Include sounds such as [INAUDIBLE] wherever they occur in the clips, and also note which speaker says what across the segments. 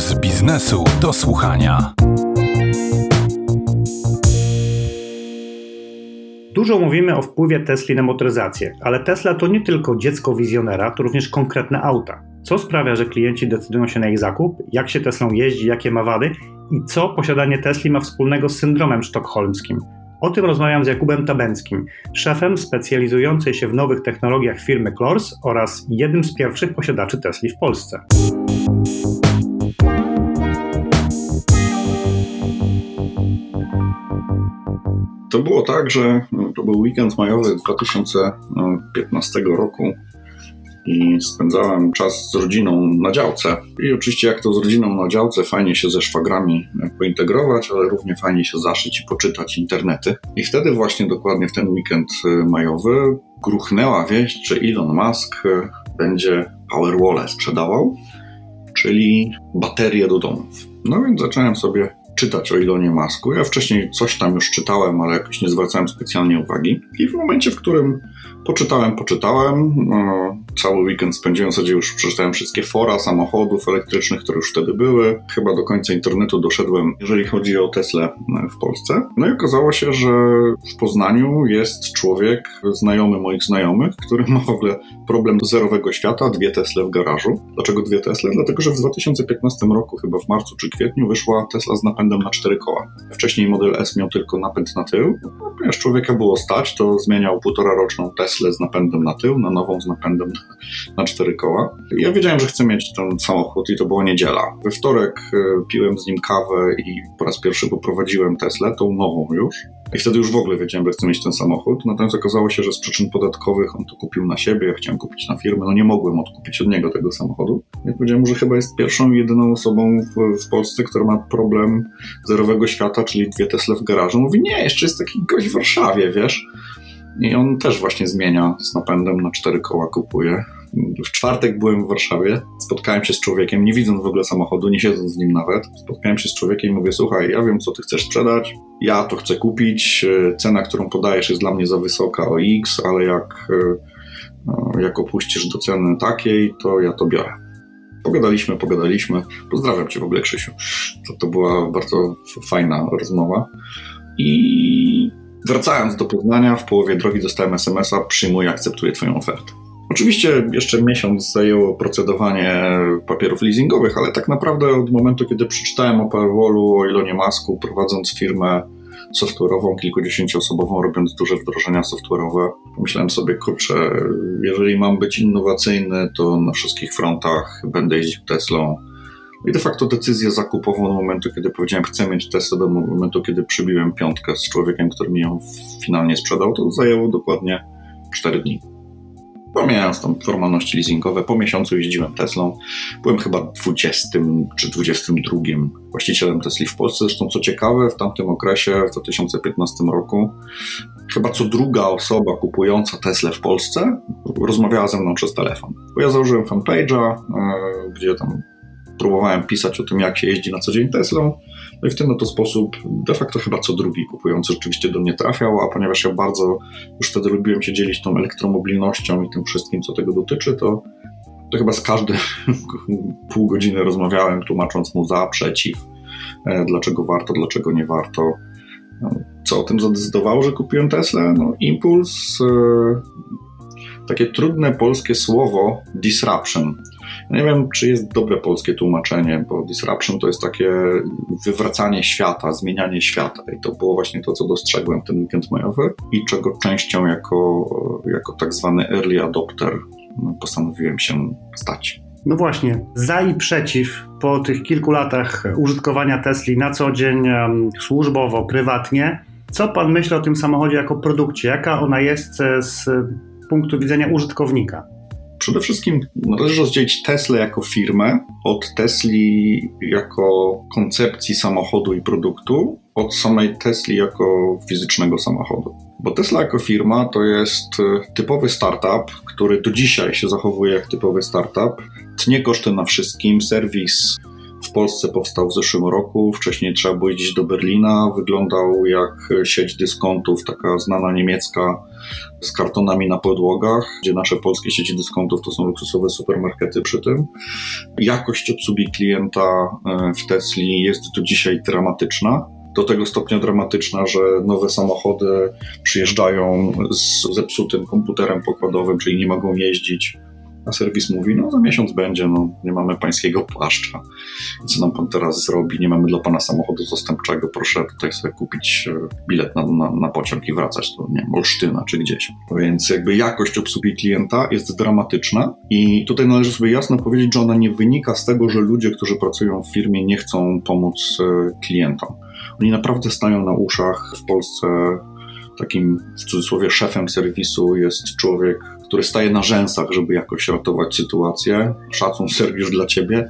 Speaker 1: z biznesu do słuchania.
Speaker 2: Dużo mówimy o wpływie Tesli na motoryzację, ale Tesla to nie tylko dziecko wizjonera, to również konkretne auta. Co sprawia, że klienci decydują się na ich zakup, jak się Teslą jeździ, jakie ma wady i co posiadanie Tesli ma wspólnego z syndromem sztokholmskim. O tym rozmawiam z Jakubem Tabęckim, szefem specjalizującej się w nowych technologiach firmy Klors oraz jednym z pierwszych posiadaczy Tesli w Polsce.
Speaker 3: To było tak, że no, to był weekend majowy 2015 roku i spędzałem czas z rodziną na działce. I oczywiście jak to z rodziną na działce, fajnie się ze szwagrami pointegrować, ale równie fajnie się zaszyć i poczytać internety. I wtedy właśnie dokładnie w ten weekend y, majowy gruchnęła wieść, że Elon Musk y, będzie Powerwall sprzedawał, czyli baterie do domów. No więc zacząłem sobie czytać o Ilonie Masku. Ja wcześniej coś tam już czytałem, ale jakoś nie zwracałem specjalnie uwagi. I w momencie, w którym Poczytałem, poczytałem. No, cały weekend spędziłem w zasadzie już przeczytałem wszystkie fora samochodów elektrycznych, które już wtedy były. Chyba do końca internetu doszedłem, jeżeli chodzi o Tesla w Polsce. No i okazało się, że w Poznaniu jest człowiek, znajomy moich znajomych, który ma w ogóle problem zerowego świata, dwie Tesla w garażu. Dlaczego dwie Tesla? Dlatego, że w 2015 roku, chyba w marcu czy kwietniu, wyszła Tesla z napędem na cztery koła. Wcześniej model S miał tylko napęd na tył. No, ponieważ człowieka było stać, to zmieniał półtora roczną Tesla Teslę z napędem na tył, na nową z napędem na cztery koła. Ja wiedziałem, że chcę mieć ten samochód i to była niedziela. We wtorek e, piłem z nim kawę i po raz pierwszy poprowadziłem Teslę, tą nową już. I wtedy już w ogóle wiedziałem, że chcę mieć ten samochód. Natomiast okazało się, że z przyczyn podatkowych on to kupił na siebie, ja chciałem kupić na firmę. No nie mogłem odkupić od niego tego samochodu. Ja powiedziałem, że chyba jest pierwszą i jedyną osobą w, w Polsce, która ma problem zerowego świata, czyli dwie Tesla w garażu. Mówi, nie, jeszcze jest taki gość w Warszawie, wiesz. I on też właśnie zmienia z napędem na cztery koła kupuje. W czwartek byłem w Warszawie, spotkałem się z człowiekiem, nie widząc w ogóle samochodu, nie siedząc z nim nawet. Spotkałem się z człowiekiem i mówię: Słuchaj, ja wiem, co ty chcesz sprzedać, ja to chcę kupić. E, cena, którą podajesz, jest dla mnie za wysoka o X, ale jak, e, no, jak opuścisz do ceny takiej, to ja to biorę. Pogadaliśmy, pogadaliśmy. Pozdrawiam cię w ogóle, Krzysiu. To, to była bardzo fajna rozmowa. I Wracając do Poznania, w połowie drogi dostałem SMS-a, przyjmuję, akceptuję Twoją ofertę. Oczywiście jeszcze miesiąc zajęło procedowanie papierów leasingowych, ale tak naprawdę od momentu, kiedy przeczytałem o Powerwallu, o Ilonie Masku, prowadząc firmę software'ową, kilkudziesięcioosobową, robiąc duże wdrożenia software'owe, pomyślałem sobie, kurczę, jeżeli mam być innowacyjny, to na wszystkich frontach będę jeździł Teslą, i de facto decyzję zakupową do momentu, kiedy powiedziałem, chcę mieć Tesla, do momentu, kiedy przybiłem piątkę z człowiekiem, który mi ją finalnie sprzedał, to zajęło dokładnie 4 dni. Pomijając tam formalności leasingowe, po miesiącu jeździłem Teslą. Byłem chyba 20 czy 22 właścicielem Tesli w Polsce. Zresztą co ciekawe, w tamtym okresie, w 2015 roku, chyba co druga osoba kupująca Tesla w Polsce rozmawiała ze mną przez telefon. Bo ja założyłem fanpage'a, e, gdzie tam próbowałem pisać o tym, jak się jeździ na co dzień Teslą. No i w ten oto sposób de facto chyba co drugi kupujący rzeczywiście do mnie trafiał, a ponieważ ja bardzo już wtedy lubiłem się dzielić tą elektromobilnością i tym wszystkim, co tego dotyczy, to, to chyba z każdym [LAUGHS] pół godziny rozmawiałem, tłumacząc mu za, przeciw, e, dlaczego warto, dlaczego nie warto. No, co o tym zadecydowało, że kupiłem Tesla? No, impuls, e, takie trudne polskie słowo disruption. Nie wiem, czy jest dobre polskie tłumaczenie, bo disruption to jest takie wywracanie świata, zmienianie świata. I to było właśnie to, co dostrzegłem w ten weekend majowy i czego częścią jako, jako tak zwany early adopter no, postanowiłem się stać.
Speaker 2: No właśnie, za i przeciw po tych kilku latach użytkowania Tesli na co dzień, służbowo, prywatnie. Co pan myśli o tym samochodzie jako produkcie? Jaka ona jest z punktu widzenia użytkownika?
Speaker 3: Przede wszystkim należy rozdzielić Tesla jako firmę od Tesli jako koncepcji samochodu i produktu, od samej Tesli jako fizycznego samochodu. Bo Tesla jako firma to jest e, typowy startup, który do dzisiaj się zachowuje jak typowy startup. Tnie koszty na wszystkim, serwis w Polsce powstał w zeszłym roku. Wcześniej trzeba było jeździć do Berlina. Wyglądał jak sieć dyskontów, taka znana niemiecka z kartonami na podłogach, gdzie nasze polskie sieci dyskontów to są luksusowe supermarkety przy tym. Jakość obsługi klienta e, w Tesli jest do dzisiaj dramatyczna do tego stopnia dramatyczna, że nowe samochody przyjeżdżają z zepsutym komputerem pokładowym, czyli nie mogą jeździć. A serwis mówi, no za miesiąc będzie, no nie mamy pańskiego płaszcza. Co nam pan teraz zrobi? Nie mamy dla pana samochodu zastępczego, proszę tutaj sobie kupić e, bilet na, na, na pociąg i wracać do, nie wiem, Olsztyna czy gdzieś. Więc jakby jakość obsługi klienta jest dramatyczna i tutaj należy sobie jasno powiedzieć, że ona nie wynika z tego, że ludzie, którzy pracują w firmie nie chcą pomóc e, klientom. Oni naprawdę stają na uszach w Polsce takim w cudzysłowie szefem serwisu jest człowiek, który staje na rzęsach, żeby jakoś ratować sytuację. Szacun serwis dla ciebie,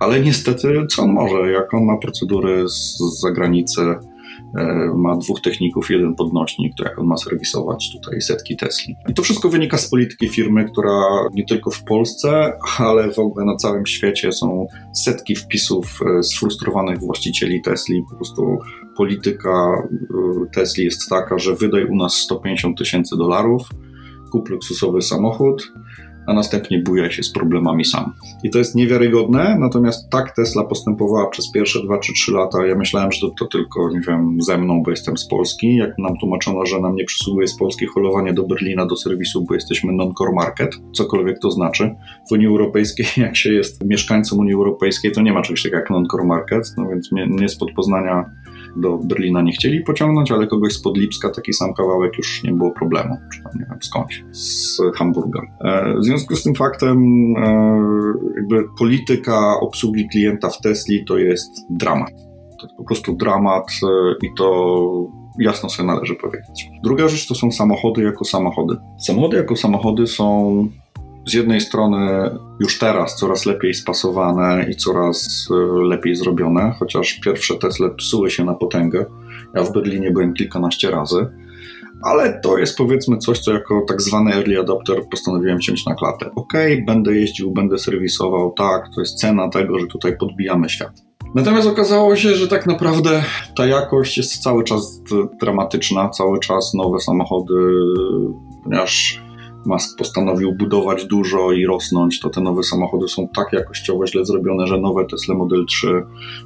Speaker 3: ale niestety co on może? Jak on ma procedury z, z zagranicy, e, ma dwóch techników, jeden podnośnik, to jak on ma serwisować tutaj setki Tesli. I to wszystko wynika z polityki firmy, która nie tylko w Polsce, ale w ogóle na całym świecie są setki wpisów e, sfrustrowanych właścicieli Tesli. Po prostu polityka e, Tesli jest taka, że wydaj u nas 150 tysięcy dolarów, kup luksusowy samochód, a następnie buja się z problemami sam. I to jest niewiarygodne, natomiast tak Tesla postępowała przez pierwsze 2 czy 3 lata. Ja myślałem, że to, to, tylko, nie wiem, ze mną, bo jestem z Polski. Jak nam tłumaczono, że nam nie przysługuje z Polski holowanie do Berlina, do serwisu, bo jesteśmy non-core market, cokolwiek to znaczy. W Unii Europejskiej, [LAUGHS] jak się jest mieszkańcem Unii Europejskiej, to nie ma czegoś takiego jak non-core market, no więc mnie, mnie spod Poznania do Berlina nie chcieli pociągnąć, ale kogoś z Podlipska taki sam kawałek już nie było problemu, czy tam nie wiem skądś, z Hamburga. E, w związku z tym faktem e, jakby polityka obsługi klienta w Tesli to jest dramat. To jest po prostu dramat e, i to jasno sobie należy powiedzieć. Druga rzecz to są samochody jako samochody. Samochody jako samochody są z jednej strony już teraz coraz lepiej spasowane i coraz e, lepiej zrobione, chociaż pierwsze Tesla psuły się na potęgę. Ja w Berlinie byłem kilkanaście razy, ale to jest powiedzmy coś, co jako tak zwany early adopter postanowiłem wziąć na klatę. Ok, będę jeździł, będę serwisował, tak, to jest cena tego, że tutaj podbijamy świat. Natomiast okazało się, że tak naprawdę ta jakość jest cały czas dramatyczna, cały czas nowe samochody, ponieważ Musk postanowił budować dużo i rosnąć, to te nowe samochody są tak jakościowo źle zrobione, że nowe Tesla Model 3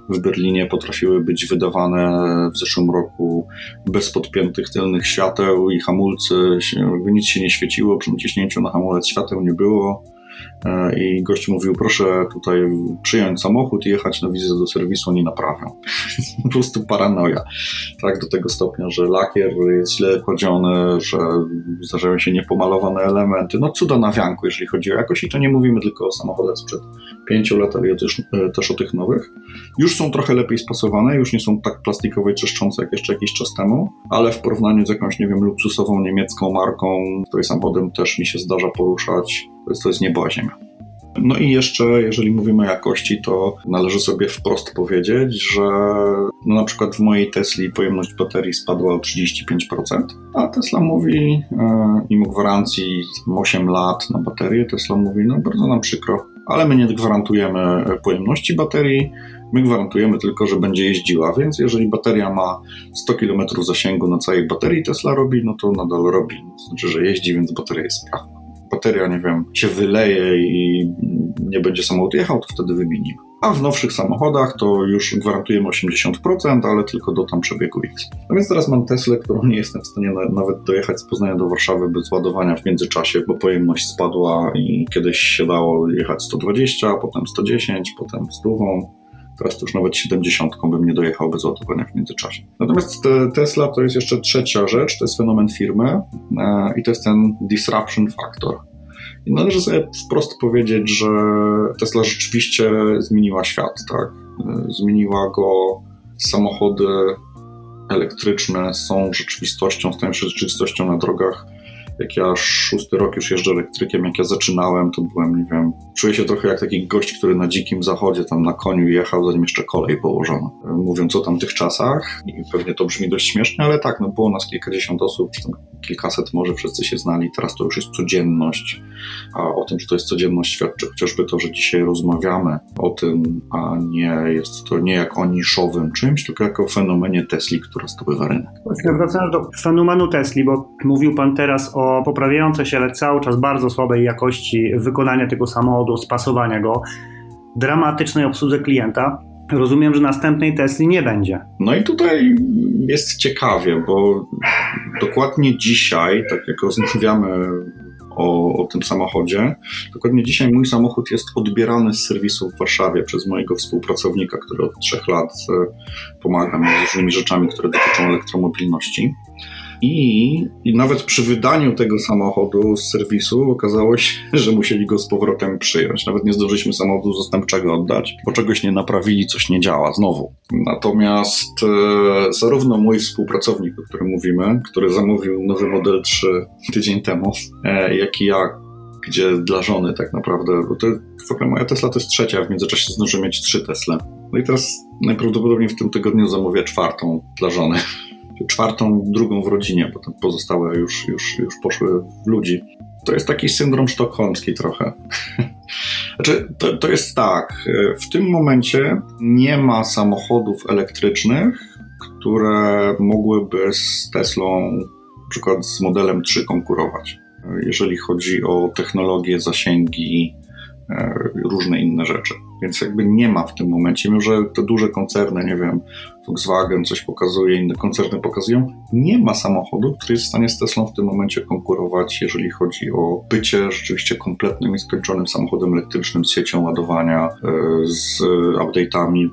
Speaker 3: w Berlinie potrafiły być wydawane w zeszłym roku bez podpiętych tylnych świateł i hamulcy, nic się nie świeciło, przy naciśnięciu na hamulec świateł nie było E, i gość mówił, proszę tutaj przyjąć samochód i jechać na wizę do serwisu, oni naprawią. [LAUGHS] po prostu paranoja. Tak, do tego stopnia, że lakier jest źle kładziony, że zdarzają się niepomalowane elementy. No cuda na wianku, jeżeli chodzi o jakość i to nie mówimy tylko o samochodach sprzed pięciu lat, ale też, e, też o tych nowych. Już są trochę lepiej spasowane, już nie są tak plastikowe i czyszczące jak jeszcze jakiś czas temu, ale w porównaniu z jakąś, nie wiem, luksusową niemiecką marką, której samochodem też mi się zdarza poruszać, to jest niebo a ziemia. No i jeszcze, jeżeli mówimy o jakości, to należy sobie wprost powiedzieć, że no na przykład w mojej Tesli pojemność baterii spadła o 35%, a Tesla mówi, yy, mimo gwarancji 8 lat na baterię, Tesla mówi, no bardzo nam przykro, ale my nie gwarantujemy pojemności baterii, my gwarantujemy tylko, że będzie jeździła, więc jeżeli bateria ma 100 km zasięgu na całej baterii Tesla robi, no to nadal robi. Znaczy, że jeździ, więc bateria jest sprawna bateria, nie wiem, się wyleje i nie będzie samochód jechał, to wtedy wymienimy. A w nowszych samochodach to już gwarantujemy 80%, ale tylko do tam przebiegu X. No więc teraz mam Teslę, którą nie jestem w stanie nawet dojechać z Poznania do Warszawy bez ładowania w międzyczasie, bo pojemność spadła i kiedyś się dało jechać 120, potem 110, potem 100. Teraz to już nawet 70 bym nie dojechał bez ładowania w międzyczasie. Natomiast Tesla to jest jeszcze trzecia rzecz, to jest fenomen firmy e, i to jest ten disruption factor. I należy sobie wprost powiedzieć, że Tesla rzeczywiście zmieniła świat, tak? E, zmieniła go samochody elektryczne są rzeczywistością, stają się rzeczywistością na drogach Jak ja szósty rok już jeżdżę elektrykiem, jak ja zaczynałem, to byłem, nie wiem, czuję się trochę jak taki gość, który na dzikim zachodzie tam na koniu jechał, zanim jeszcze kolej położono. Mówiąc o tamtych czasach, i pewnie to brzmi dość śmiesznie, ale tak, no było nas kilkadziesiąt osób, czy tam kilkaset może wszyscy się znali, teraz to już jest codzienność, a o tym, że to jest codzienność świadczy chociażby to, że dzisiaj rozmawiamy o tym, a nie jest to nie jak o niszowym czymś, tylko jako fenomenie Tesli, która zdobywa rynek.
Speaker 2: Wracając do fenomenu Tesli, bo mówił Pan teraz o poprawiającej się, ale cały czas bardzo słabej jakości wykonania tego samochodu, spasowania go, dramatycznej obsłudze klienta. Rozumiem, że następnej Tesli nie będzie.
Speaker 3: No i tutaj jest ciekawie, bo dokładnie dzisiaj, tak jak rozmawiamy o, o, tym samochodzie. Dokładnie dzisiaj mój samochód jest odbierany z serwisu w Warszawie przez mojego współpracownika, który od trzech lat e, pomaga mi z różnymi rzeczami, które dotyczą elektromobilności. I, nawet przy wydaniu tego samochodu z serwisu okazało się, [LAUGHS] że musieli go z powrotem przyjąć. Nawet nie zdążyliśmy samochodu zastępczego oddać, bo czegoś nie naprawili, coś nie działa znowu. Natomiast e, zarówno mój współpracownik, o którym mówimy, który zamówił nowy model 3 [LAUGHS] tydzień temu, e, jak i ja, gdzie dla żony tak naprawdę, bo to w ogóle moja Tesla to jest trzecia, w międzyczasie zdążę mieć trzy Tesle. No i teraz najprawdopodobniej w tym tygodniu zamówię czwartą dla żony czwartą, drugą w rodzinie, bo pozostałe już, już, już poszły w ludzi. To jest taki syndrom sztokholmski trochę. [LAUGHS] Znaczy, to, to jest tak, w tym momencie nie ma samochodów elektrycznych, które mogłyby z Teslą, na przykład z modelem 3 konkurować. Jeżeli chodzi o technologię, zasięgi, e, różne inne rzeczy. Więc jakby nie ma w tym momencie, mimo że te duże koncerny, nie wiem, Volkswagen coś pokazuje, inne koncerny pokazują, nie ma samochodu, który jest w stanie z Teslą w tym momencie konkurować, jeżeli chodzi o bycie rzeczywiście kompletnym i skończonym samochodem elektrycznym z siecią ładowania, e, z update'ami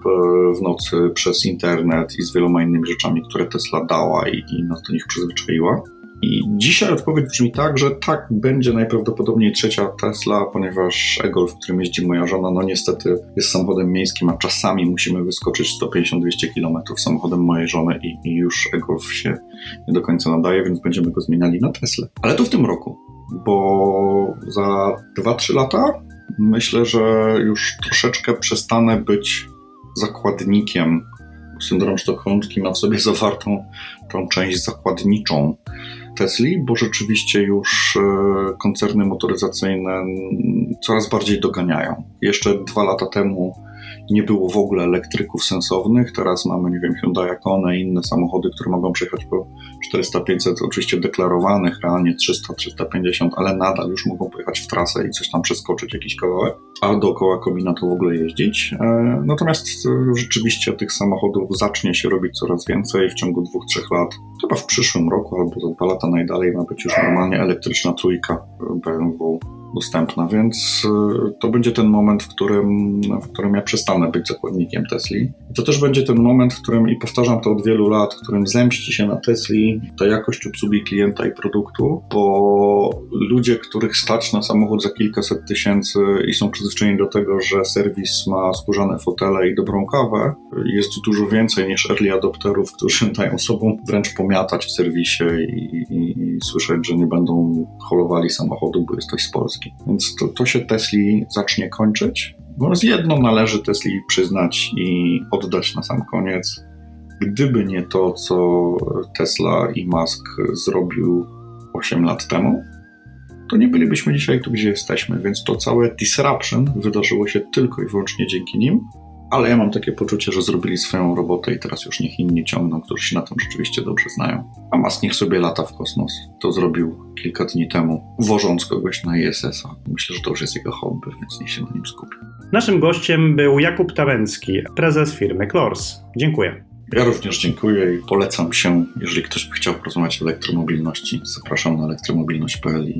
Speaker 3: w nocy przez internet i z wieloma innymi rzeczami, które Tesla dała i, i nas do nich przyzwyczaiła. I dzisiaj odpowiedź brzmi tak, że tak, będzie najprawdopodobniej trzecia Tesla, ponieważ e-Golf, którym jeździ moja żona, no niestety jest samochodem miejskim, a czasami musimy wyskoczyć 150-200 km samochodem mojej żony i, i już e-Golf się nie do końca nadaje, więc będziemy go zmieniali na Tesla. Ale to w tym roku, bo za 2-3 lata myślę, że już troszeczkę przestanę być zakładnikiem syndrom sztokholmski ma w sobie zawartą tą część zakładniczą Tesli, bo rzeczywiście już e, koncerny motoryzacyjne coraz bardziej doganiają. Jeszcze dwa lata temu nie było w ogóle elektryków sensownych. Teraz mamy, nie wiem, Hyundai Kona i inne samochody, które mogą przejechać po 400-500, oczywiście deklarowanych, realnie 300-350, ale nadal już mogą pojechać w trasę i coś tam przeskoczyć, jakiś kawałek, a dookoła kombinatu w ogóle jeździć. E, natomiast e, rzeczywiście tych samochodów zacznie się robić coraz więcej w ciągu dwóch, trzech lat. Chyba w przyszłym roku albo za dwa lata najdalej ma być już normalnie elektryczna trójka BMW dostępna, więc y, to będzie ten moment, w którym, w którym ja przestanę być zakładnikiem Tesli. To też będzie ten moment, w którym, i powtarzam to od wielu lat, w którym zemści się na Tesli ta jakość obsługi klienta i produktu, bo ludzie, których stać na samochód za kilkaset tysięcy i są przyzwyczajeni do tego, że serwis ma skórzane fotele i dobrą kawę, jest dużo więcej niż early adopterów, którzy [LAUGHS] dają sobą wręcz pomiatać w serwisie i, i, i słyszeć, że nie będą holowali samochodu, bo jesteś z Polski. Więc to, to się Tesli zacznie kończyć. Natomiast jedno należy Tesli przyznać i oddać na sam koniec. Gdyby nie to, co Tesla i Musk zrobił 8 lat temu, to nie bylibyśmy dzisiaj tu, gdzie jesteśmy. Więc to całe disruption wydarzyło się tylko i wyłącznie dzięki nim ale ja mam takie poczucie, że zrobili swoją robotę i teraz już niech inni ciągną, którzy się na tym rzeczywiście dobrze znają. A Musk niech sobie lata w kosmos. To zrobił kilka dni temu, wożąc kogoś na ISS-a. Myślę, że to już jest jego hobby, więc niech się na nim skupi.
Speaker 2: Naszym gościem był Jakub Tawęcki, prezes firmy Klors. Dziękuję.
Speaker 3: Ja również dziękuję i polecam się, jeżeli ktoś by chciał porozmawiać o elektromobilności. Zapraszam na elektromobilność.pl